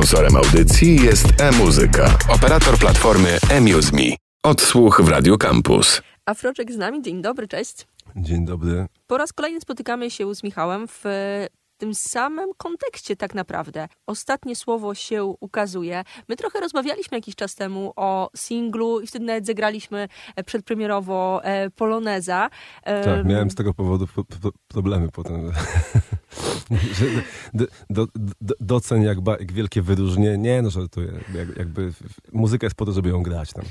Sponsorem audycji jest e-muzyka, operator platformy eMuseMe. Odsłuch w Radio Campus. Afroczek z nami, dzień dobry, cześć. Dzień dobry. Po raz kolejny spotykamy się z Michałem w tym samym kontekście tak naprawdę. Ostatnie słowo się ukazuje. My trochę rozmawialiśmy jakiś czas temu o singlu i wtedy nawet zagraliśmy e, przedpremierowo e, Poloneza. Tak, miałem z tego powodu problemy potem. do, do, do, doceń jak, jak wielkie wyróżnienie. Nie, no żartuję. Jak, jakby muzyka jest po to, żeby ją grać tam.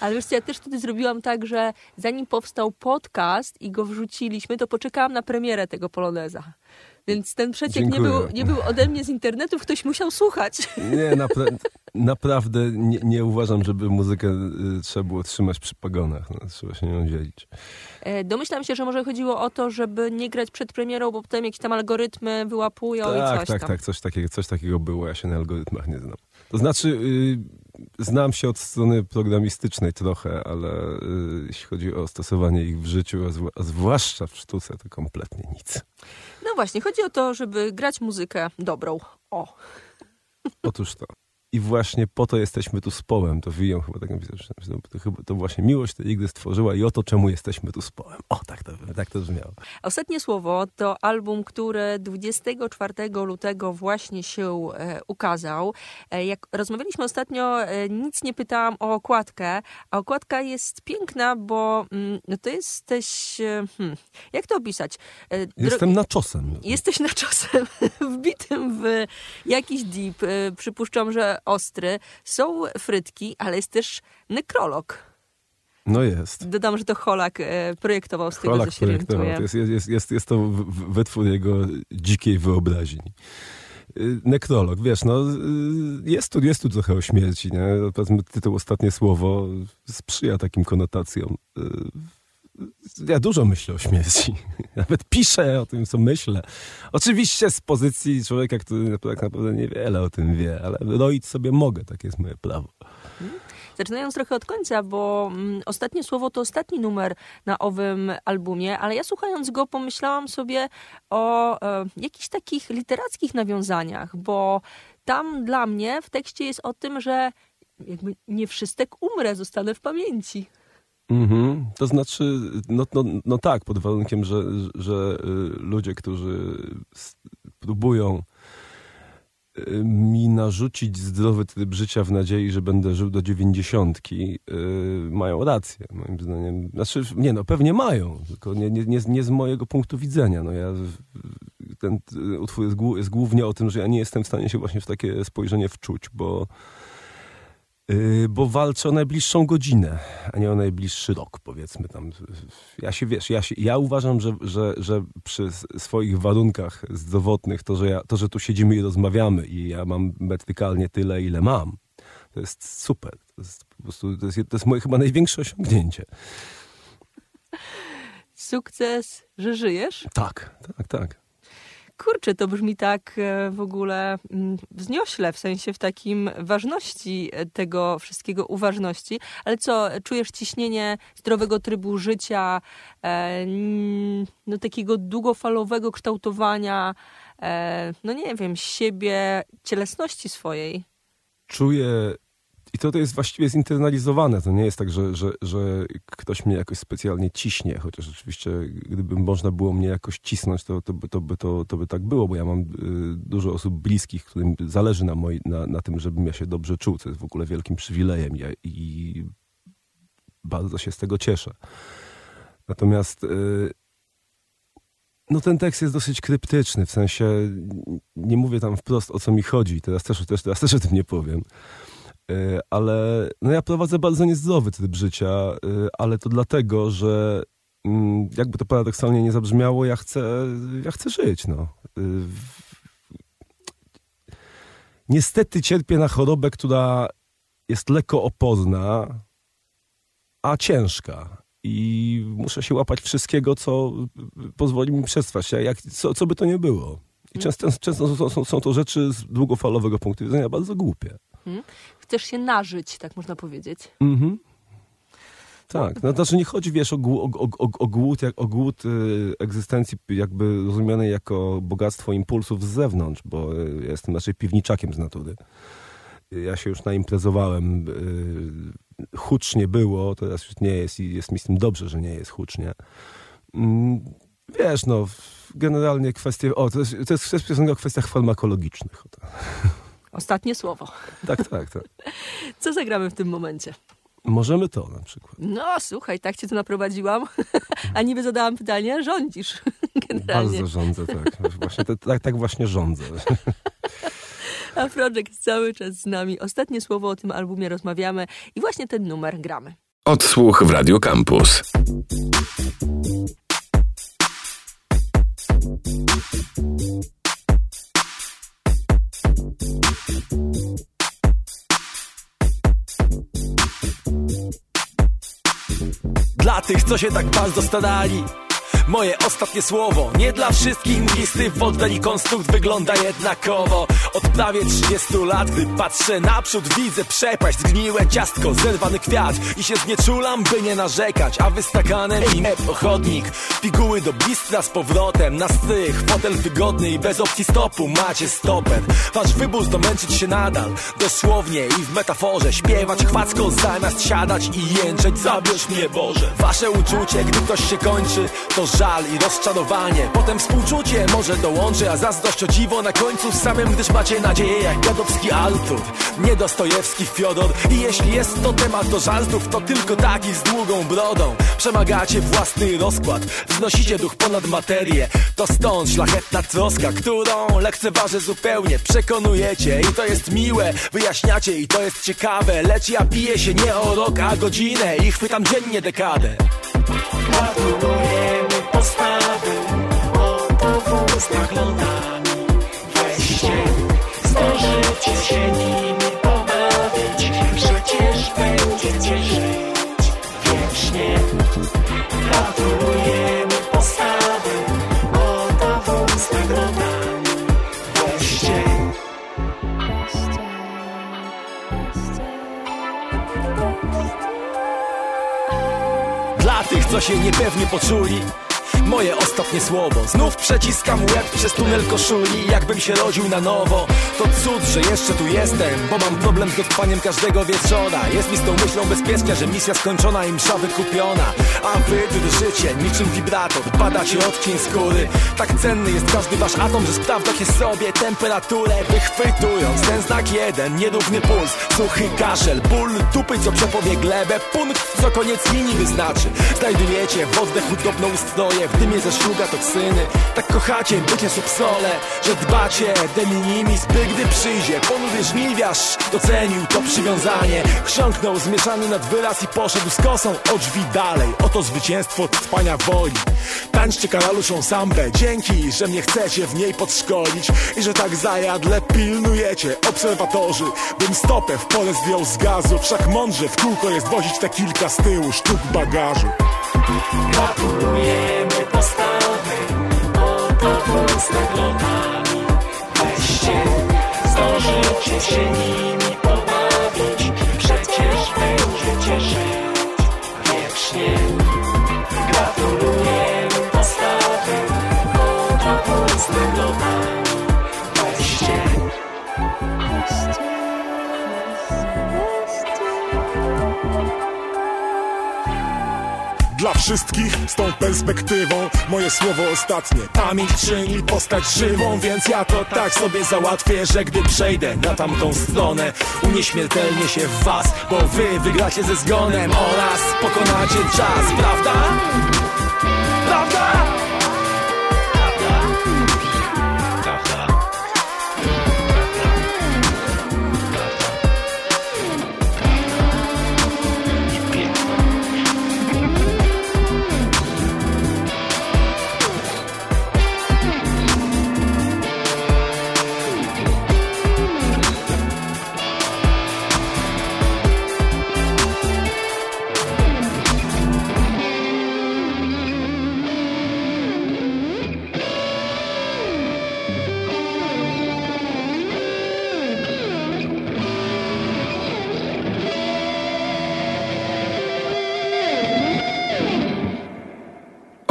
Ale wiesz co, ja też wtedy zrobiłam tak, że zanim powstał podcast i go wrzuciliśmy, to poczekałam na premierę tego Poloneza. Więc ten przeciek nie był, nie był ode mnie z internetu, ktoś musiał słuchać. Nie, napra naprawdę nie, nie, uważam, żeby muzykę y, trzeba było trzymać przy pagonach. No, trzeba się nią dzielić. E, domyślam się, że może chodziło o to, żeby nie grać przed premierą, bo potem jakieś tam algorytmy wyłapują tak, i coś Tak, tam. tak, coś takiego, coś takiego było. Ja się na algorytmach nie znam. To znaczy, y, znam się od strony programistycznej trochę, ale y, jeśli chodzi o stosowanie ich w życiu, a, a zwłaszcza w sztuce, to kompletnie nic. No właśnie, chodzi o to, żeby grać muzykę dobrą. O. Otóż to. I właśnie po to jesteśmy tu z Połem. To William chyba tak napisał, to, chyba, to właśnie miłość tej igry stworzyła i oto czemu jesteśmy tu z Połem. O, tak to, tak to brzmiało. Ostatnie słowo to album, który 24 lutego właśnie się e, ukazał. E, jak rozmawialiśmy ostatnio, e, nic nie pytałam o okładkę, a okładka jest piękna, bo mm, no to jesteś... Hmm, jak to opisać? Jestem na czosem. Jesteś na czosem, wbitym w jakiś deep. Przypuszczam, że ostry. Są frytki, ale jest też nekrolog. No jest. Dodam, że to Holak e, projektował z tego, Holak co się projektował. To jest, jest, jest, jest to wytwór jego dzikiej wyobraźni. Y, nekrolog, wiesz, no y, jest tu, jest tu trochę o śmierci, nie? Powiedzmy, tytuł Ostatnie Słowo sprzyja takim konotacjom. Ja dużo myślę o śmierci. Nawet piszę o tym, co myślę. Oczywiście z pozycji człowieka, który tak naprawdę niewiele o tym wie, ale roić sobie mogę, takie jest moje prawo. Zaczynając trochę od końca, bo mm, ostatnie słowo to ostatni numer na owym albumie, ale ja słuchając go pomyślałam sobie o e, jakichś takich literackich nawiązaniach, bo tam dla mnie w tekście jest o tym, że jakby nie wszystek umrę, zostanę w pamięci. Mhm. To znaczy, no, no, no tak, pod warunkiem, że, że y, ludzie, którzy próbują y, mi narzucić zdrowy tryb życia w nadziei, że będę żył do dziewięćdziesiątki, yy, mają rację, moim zdaniem. Znaczy, nie no, pewnie mają, tylko nie, nie, nie, z mojego punktu widzenia. No ja, ten utwór jest, jest głównie o tym, że ja nie jestem w stanie się właśnie w takie spojrzenie wczuć, bo Y, bo walczę o najbliższą godzinę, a nie o najbliższy rok, powiedzmy tam. Ja się, wiesz, ja, się, ja uważam, że, że, że przy swoich warunkach zdrowotnych, to że, ja, to, że tu siedzimy i rozmawiamy i ja mam metrykalnie tyle, ile mam, to jest super. To jest po prostu, to jest, to jest moje chyba największe osiągnięcie. Sukces, że żyjesz? Tak, tak, tak kurczę, to brzmi tak e, w ogóle mm, wzniośle, w sensie w takim ważności e, tego wszystkiego, uważności. Ale co, czujesz ciśnienie zdrowego trybu życia, e, no takiego długofalowego kształtowania, no nie wiem, siebie, cielesności swojej? Czuję i to, to jest właściwie zinternalizowane. To nie jest tak, że, że, że ktoś mnie jakoś specjalnie ciśnie, chociaż oczywiście gdyby można było mnie jakoś cisnąć, to, to, to, by, to, to by tak było, bo ja mam y, dużo osób bliskich, którym zależy na, moi, na, na tym, żebym ja się dobrze czuł, co jest w ogóle wielkim przywilejem ja, i bardzo się z tego cieszę. Natomiast y, no ten tekst jest dosyć kryptyczny, w sensie nie mówię tam wprost o co mi chodzi, teraz też, też, teraz też o tym nie powiem. E, ale no ja prowadzę bardzo niezdrowy tryb życia, e, ale to dlatego, że mm, jakby to paradoksalnie nie zabrzmiało, ja chcę, ja chcę żyć, no. E, niestety cierpię na chorobę, która jest lekko opozna, a ciężka. I muszę się łapać wszystkiego, co pozwoli mi przetrwać, jak, co, co by to nie było. I mhm. często, często są, są, są to rzeczy z długofalowego punktu widzenia bardzo głupie. Hmm? Chcesz się nażyć, tak można powiedzieć. Mhm. Tak, no to znaczy nie chodzi, wiesz, o, o, o, o, głód, jak, o głód y, egzystencji jakby rozumianej jako bogactwo impulsów z zewnątrz, bo y, jestem raczej piwniczakiem z natury. Ja się już naimprezowałem, y, hucznie było, teraz już nie jest i jest mi z tym dobrze, że nie jest hucznie. Mm, Wiesz, no, generalnie kwestie, o, to jest, to jest, piosenka o kwestiach farmakologicznych. Tak. Ostatnie słowo. Tak, tak, tak. Co zagramy w tym momencie? Możemy to na przykład. No, słuchaj, tak cię tu naprowadziłam, a niby zadałam pytanie, rządzisz generalnie. Bardzo rządzę, tak. Właśnie, te- tak, tak właśnie rządzę. A Projekt cały czas z nami. Ostatnie słowo o tym albumie rozmawiamy i właśnie ten numer gramy. Odsłuch w Radio Campus. Dla tych, co się tak bardzo starali Moje ostatnie słowo. Nie dla wszystkich listy w oddali konstrukt wygląda jednakowo. Od prawie 30 lat, gdy patrzę naprzód Widzę przepaść, zgniłe ciastko, zerwany kwiat. I się znieczulam, by nie narzekać A wystakanem i pochodnik. Piguły do blistra z powrotem Na strych, fotel wygodny i bez opcji stopu. Macie stoper. Wasz wybór to się nadal. Dosłownie i w metaforze. Śpiewać chwacko zamiast siadać i jęczeć Zabierz mnie Boże. Wasze uczucie, gdy ktoś się kończy To żal i rozczarowanie. Potem współczucie może dołączy A zazdrość o dziwo na końcu samym Gdyż macie nadzieję jak gadowski Artur Nie Dostojewski Fiodor. I jeśli jest to temat do żartów To tylko taki z długą brodą. Przemagacie własny rozkład Wznosicie duch ponad materię. To stąd szlachetna troska Którą lekceważę zupełnie. Przekonujecie i to jest miłe Wyjaśniacie i to jest ciekawe. Lecz ja piję się nie o rok, a godzinę I chwytam dziennie dekadę Wóz naglądami Weźcie, zdążycie się nimi pobawić. Przecież będziecie żyć wiecznie. Gratulujemy postawy Oto wóz naglądami Weźcie Dla tych, co się niepewnie poczuli Moje ostatnie słowo. Znów przeciskam łeb przez tunel koszuli Jakbym się rodził na nowo. To cud, że jeszcze tu jestem Bo mam problem z dotrwaniem każdego wieczora. Jest mi z tą myślą bezpiecznie, że misja skończona i msza wykupiona. A wy drżycie niczym wibrator Badacie odcień skóry. Tak cenny jest każdy wasz atom, że sprawdzacie sobie temperaturę Wychwytując ten znak jeden Nierówny puls, suchy kaszel Ból dupy, co przepowie glebę. Punkt, co koniec linii wyznaczy. Znajdujecie w oddechu drobną ustroje Dymie ze szluga toksyny Tak kochacie bycie subsole Że dbacie de minimis By gdy przyjdzie ponury żniwiarz Docenił to przywiązanie. Chrząknął zmieszany nad wyraz I poszedł z kosą o drzwi dalej. Oto zwycięstwo trwania woli. Tańczcie karaluszą sambę. Dzięki, że mnie chcecie w niej podszkolić I że tak zajadle pilnujecie Obserwatorzy, bym stopę w pole zdjął z gazu. Wszak mądrze w kółko jest wozić te kilka z tyłu sztuk bagażu. Gratulujemy Wóz naglądami Weźcie, zdążycie się nimi pobawić? Przecież będziecie żyć Dla wszystkich z tą perspektywą Moje słowo ostatnie Pamięć czyni postać żywą Więc ja to tak sobie załatwię Że gdy przejdę na tamtą stronę Unieśmiertelnie się w was Bo wy wygracie ze zgonem Oraz pokonacie czas Prawda? Prawda?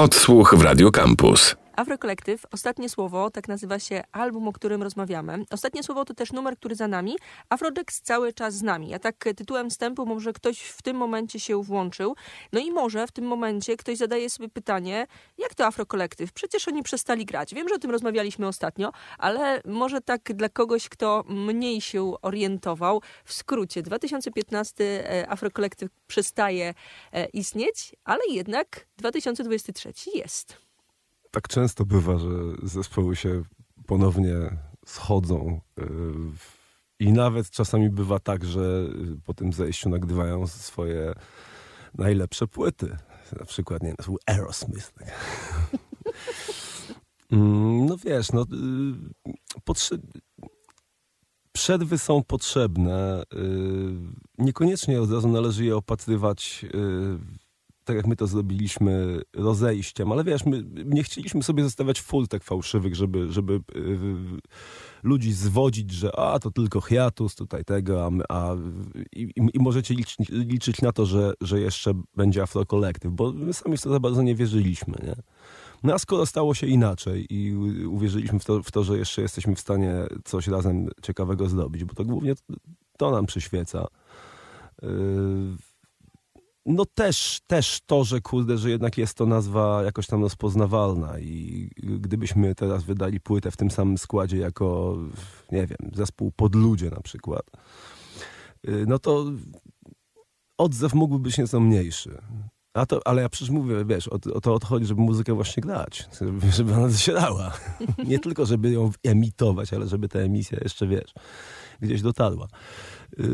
Odsłuch w Radio Campus. Afrokolektyw, ostatnie słowo, tak nazywa się album, o którym rozmawiamy. Ostatnie słowo to też numer, który za nami. Afrodex cały czas z nami. A tak tytułem wstępu może ktoś w tym momencie się włączył. No i może w tym momencie ktoś zadaje sobie pytanie, jak to Afrokolektyw? Przecież oni przestali grać. Wiem, że o tym rozmawialiśmy ostatnio, ale może tak dla kogoś, kto mniej się orientował. W skrócie, 2015 e, Afrokolektyw przestaje e, istnieć, ale jednak 2023 jest. Tak często bywa, że zespoły się ponownie schodzą. y, I nawet czasami bywa tak, że y, po tym zejściu nagrywają swoje najlepsze płyty. Na przykład, nie wiem, to Aerosmith. tak. Mm, No wiesz, no, y, przerwy są potrzebne. Niekoniecznie od razu należy je opatrywać tak jak my to zrobiliśmy, rozejściem, ale wiesz, my nie chcieliśmy sobie zostawiać furtek fałszywych, żeby, żeby yy, ludzi zwodzić, że a, to tylko hiatus tutaj tego, a, my, a i, i, możecie liczyć, liczyć na to, że, że jeszcze będzie afrokolektyw, bo my sami w to za bardzo nie wierzyliśmy, nie? No a skoro stało się inaczej i uwierzyliśmy w to, w to, że jeszcze jesteśmy w stanie coś razem ciekawego zrobić, bo to głównie to nam przyświeca. Yy, no też, też to, że kurde, że jednak jest to nazwa jakoś tam rozpoznawalna i gdybyśmy teraz wydali płytę w tym samym składzie jako, nie wiem, zespół Podludzie na przykład, y, no to odzew mógłby być nieco mniejszy. A to, ale ja przecież mówię, wiesz, o, o to odchodzi, żeby muzykę właśnie grać, żeby, żeby ona dosiadała. Nie tylko, żeby ją emitować, ale żeby ta emisja jeszcze, wiesz, gdzieś dotarła. Y,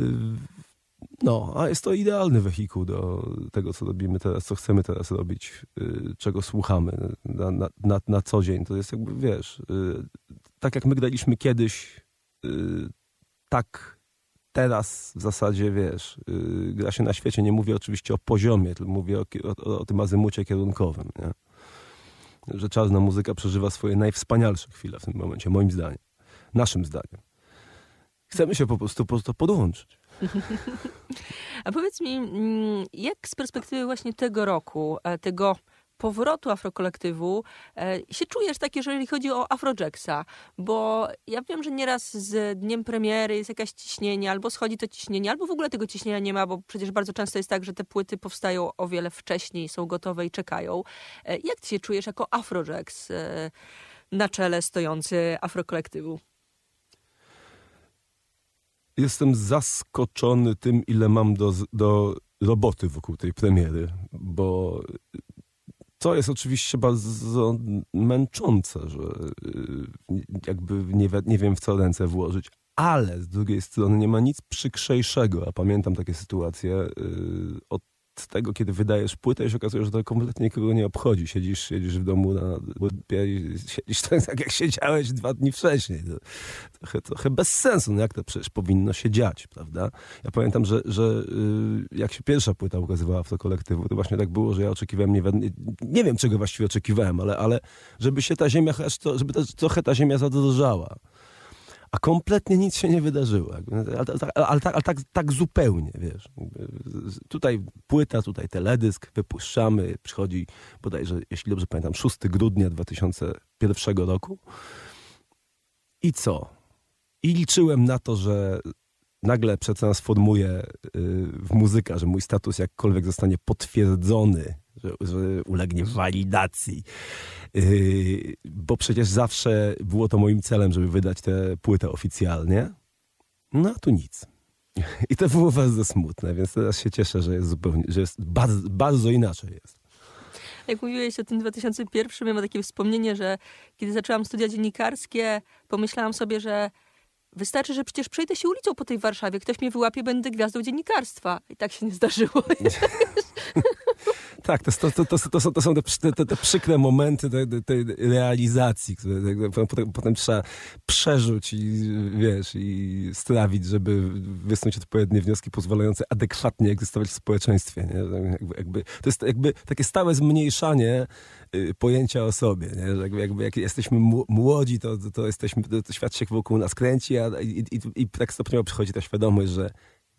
no, a jest to idealny wehikuł do tego, co robimy teraz, co chcemy teraz robić, y, czego słuchamy na, na, na, na co dzień. To jest jakby, wiesz, y, tak jak my graliśmy kiedyś, y, tak teraz w zasadzie, wiesz, y, gra się na świecie. Nie mówię oczywiście o poziomie, tylko mówię o, o, o tym azymucie kierunkowym, nie? Że czarna muzyka przeżywa swoje najwspanialsze chwile w tym momencie, moim zdaniem. Naszym zdaniem. Chcemy się po prostu po prostu podłączyć. A powiedz mi, mm, jak z perspektywy właśnie tego roku, e, tego powrotu afrokolektywu e, się czujesz tak, jeżeli chodzi o Afrojacksa? Bo ja wiem, że nieraz z dniem premiery jest jakieś ciśnienie, albo schodzi to ciśnienie, albo w ogóle tego ciśnienia nie ma, bo przecież bardzo często jest tak, że te płyty powstają o wiele wcześniej, są gotowe i czekają. E, Jak ty się czujesz jako Afrojacks na czele stojący afrokolektywu? Jestem zaskoczony tym, ile mam do, do roboty wokół tej premiery, bo to jest oczywiście bardzo męczące, że y, jakby nie, nie wiem w co ręce włożyć, ale z drugiej strony nie ma nic przykrzejszego, a pamiętam takie sytuacje y, tego, kiedy wydajesz płytę i się okazuje, że to kompletnie nikogo nie obchodzi. Siedzisz, siedzisz w domu na łbie i siedzisz tak, jak siedziałeś dwa dni wcześniej. To trochę, trochę bez sensu, no jak to przecież powinno się dziać, prawda? Ja pamiętam, że, że y, jak się pierwsza płyta ukazywała w to kolektywu, to właśnie tak było, że ja oczekiwałem, nie, nie wiem czego właściwie oczekiwałem, ale, ale żeby się ta ziemia, żeby trochę ta ziemia zadrożała. A kompletnie nic się nie wydarzyło. Jakby, Ale, tak, tak, tak zupełnie, wiesz. Tutaj płyta, tutaj teledysk, wypuszczamy, przychodzi bodajże, jeśli dobrze pamiętam, 6 grudnia 2001 roku. I co? I liczyłem na to, że nagle przetransformuję y, w muzyka, że mój status jakkolwiek zostanie potwierdzony, że, że ulegnie walidacji. Yy, bo przecież zawsze było to moim celem, żeby wydać tę płytę oficjalnie. No a tu nic. I to było bardzo smutne, więc teraz się cieszę, że jest zupełnie, że jest bardzo, bardzo inaczej jest. Jak mówiłeś o tym 2001, ja mam takie wspomnienie, że kiedy zaczęłam studia dziennikarskie, pomyślałam sobie, że wystarczy, że przecież przejdę się ulicą po tej Warszawie, ktoś mnie wyłapie, będę gwiazdą dziennikarstwa. I tak się nie zdarzyło. Tak, to, to, to, to, są, te, te, te przykre momenty tej, realizacji, które potem, potem trzeba przeżyć i wiesz, i strawić, żeby wysnuć odpowiednie wnioski pozwalające adekwatnie egzystować w społeczeństwie. Nie? Jakby, jakby, to jest jakby takie stałe zmniejszanie y, pojęcia o sobie. Nie? Że jakby, jakby jak jesteśmy mł- młodzi, to, to, jesteśmy, to świat się wokół nas kręci, a, i, i, i tak stopniowo przychodzi ta świadomość, że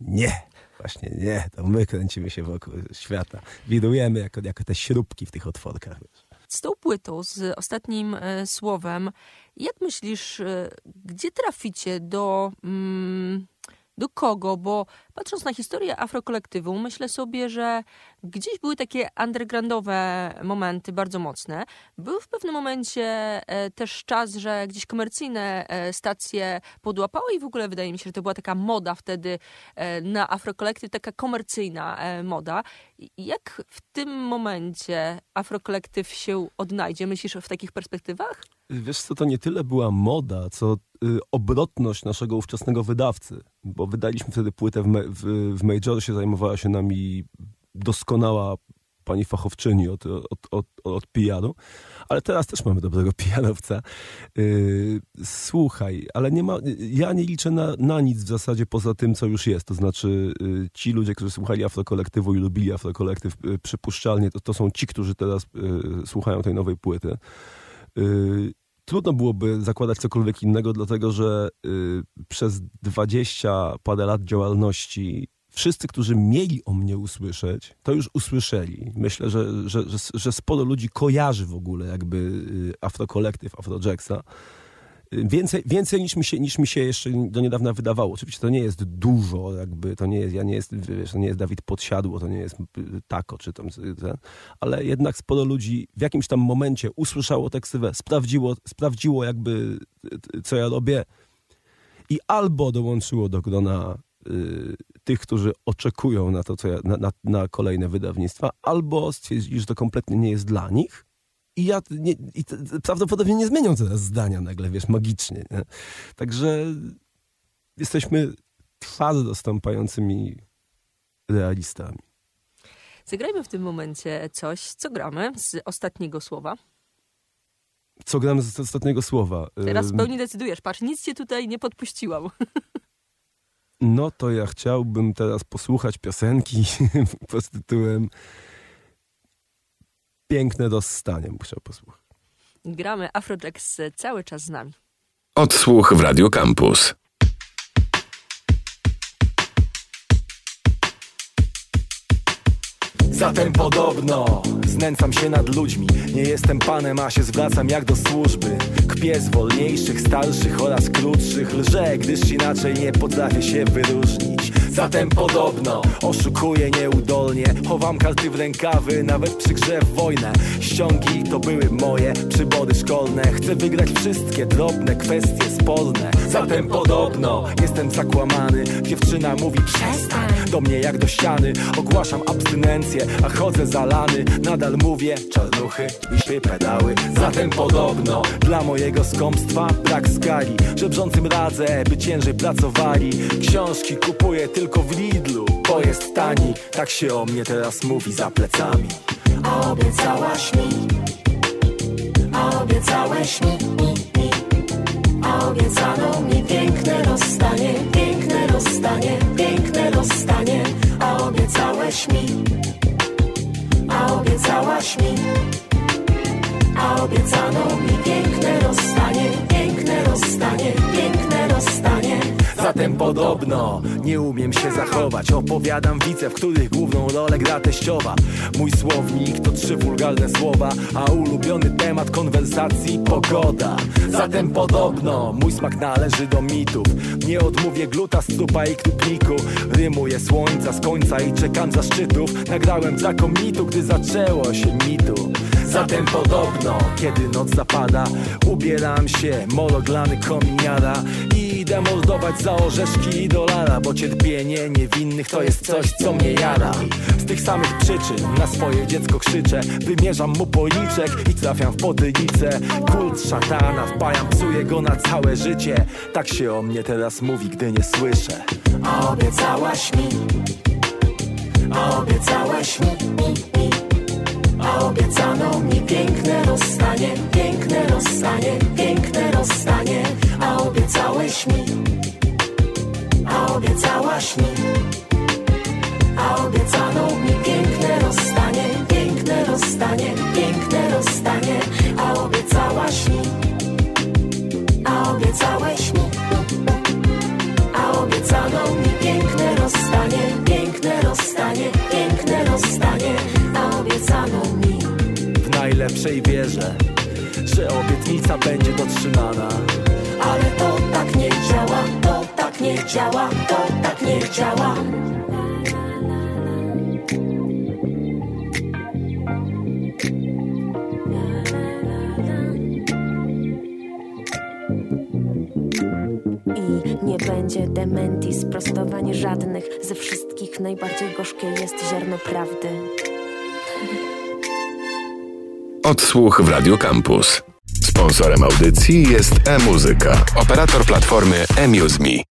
nie, właśnie nie, to my kręcimy się wokół świata. Wirujemy jako, jako te śrubki w tych otworkach. Wiesz. z tą płytą, z ostatnim e, słowem, jak myślisz, e, gdzie traficie do, mm, do kogo? Bo patrząc na historię afrokolektywu, myślę sobie, że gdzieś były takie undergroundowe momenty bardzo mocne. Był w pewnym momencie e, też czas, że gdzieś komercyjne e, stacje podłapały i w ogóle wydaje mi się, że to była taka moda wtedy e, na afrokolektyw, taka komercyjna moda. Jak w tym momencie afrokolektyw się odnajdzie? Myślisz w takich perspektywach? Wiesz co, to nie tyle była moda, co y, obrotność naszego ówczesnego wydawcy, bo wydaliśmy wtedy płytę w, w, w Majorsie, zajmowała się nami doskonała pani fachowczyni od, od, od, od PR-u, ale teraz też mamy dobrego PR-owca. Yy, słuchaj, ale nie ma, ja nie liczę na, na nic w zasadzie poza tym, co już jest. To znaczy yy, ci ludzie, którzy słuchali Afrokolektywu i lubili Afrokolektyw, yy, przypuszczalnie to, to są ci, którzy teraz yy, słuchają tej nowej płyty. Trudno byłoby zakładać cokolwiek innego, dlatego że yy, przez 20 parę lat działalności wszyscy, którzy mieli o mnie usłyszeć, to już usłyszeli. Myślę, że, że, że, że sporo ludzi kojarzy w ogóle jakby yy, Afrokolektyw, Afrojacksa. Yy, Więcej, więcej niż, mi się, niż mi się jeszcze do niedawna wydawało. Oczywiście to nie jest dużo, jakby to nie jest, ja nie jest, wiesz, to nie jest Dawid Podsiadło, to nie jest y, Tako, czy tam ale jednak sporo ludzi w jakimś tam momencie usłyszało tę ksywę, sprawdziło, sprawdziło jakby y, co ja robię i albo dołączyło do grona y, tych, którzy oczekują na to, co ja, na, na, na kolejne wydawnictwa, albo stwierdzili, że to kompletnie nie jest dla nich. I ja nie, i prawdopodobnie nie zmienią teraz zdania nagle, wiesz, magicznie. Nie? Także jesteśmy twardo stąpającymi realistami. Zagrajmy w tym momencie coś, co gramy z ostatniego słowa. Co gramy z ostatniego słowa? Teraz w pełni decydujesz. Patrz, nic cię tutaj nie podpuściłam. No to ja chciałbym teraz posłuchać piosenki pod tytułem Piękne rozstanie. Bym chciał posłuchać. Gramy Afrojax cały czas z nami. Odsłuch w Radio Campus. Zatem podobno znęcam się nad ludźmi Nie jestem panem, a się zwracam jak do służby Kpię z wolniejszych, starszych oraz krótszych Lżę, gdyż inaczej nie potrafię się wyróżnić Zatem podobno oszukuję nieudolnie. Chowam karty w rękawy, nawet przy grze w wojnę. Ściągi to były moje przybody szkolne. Chcę wygrać wszystkie drobne kwestie sporne Zatem podobno jestem zakłamany. Dziewczyna mówi przestań. Do mnie jak do ściany. Ogłaszam abstynencję, a chodzę zalany. Nadal mówię czarnuchy i pedały. Zatem podobno dla mojego skąpstwa brak skali Żebrzącym radzę, by ciężej pracowali. Książki kupuję tylko w Lidlu, bo jest tani. Tak się o mnie teraz mówi za plecami. A obiecałaś mi. A obiecałeś mi A obiecano mi piękne rozstanie Piękne rozstanie, piękne rozstanie A obiecałeś mi A obiecałaś mi. A obiecano mi piękne rozstanie Piękne rozstanie, piękne rozstanie Zatem podobno nie umiem się zachować. Opowiadam wice, w których główną rolę gra teściowa. Mój słownik to trzy wulgarne słowa A ulubiony temat konwersacji pogoda. Zatem podobno mój smak należy do mitów. Nie odmówię gluta, strupa i krupniku Rymuję słońca z końca i czekam za szczytów. Nagrałem znakomitu, gdy zaczęło się mitu. Zatem podobno, kiedy noc zapada Ubieram się, mologlany kominiara I idę mordować za orzeszki i dolara Bo cierpienie niewinnych to jest coś, co mnie jara. Z tych samych przyczyn na swoje dziecko krzyczę Wymierzam mu policzek i trafiam w potylicę. Kult szatana, wpajam, psuję go na całe życie. Tak się o mnie teraz mówi, gdy nie słyszę. A obiecałaś mi A obiecałeś mi, mi, mi A obiecano mi piękne rozstanie Piękne rozstanie, piękne rozstanie A obiecałeś mi. A obiecałaś mi. A obiecano mi piękne rozstanie Piękne rozstanie, piękne rozstanie. A obiecałaś mi. A obiecałeś mi. A obiecano mi piękne rozstanie, piękne rozstanie, piękne rozstanie, a obiecano mi. W najlepszej wierzę Że obietnica będzie dotrzymana Ale to tak nie działa, to tak nie działa, to tak nie działa I nie będzie dementi, sprostowań żadnych. Ze wszystkich najbardziej gorzkie jest ziarno prawdy. Odsłuch w Radio Campus. Sponsorem audycji jest e-muzyka, operator platformy eMuseMe.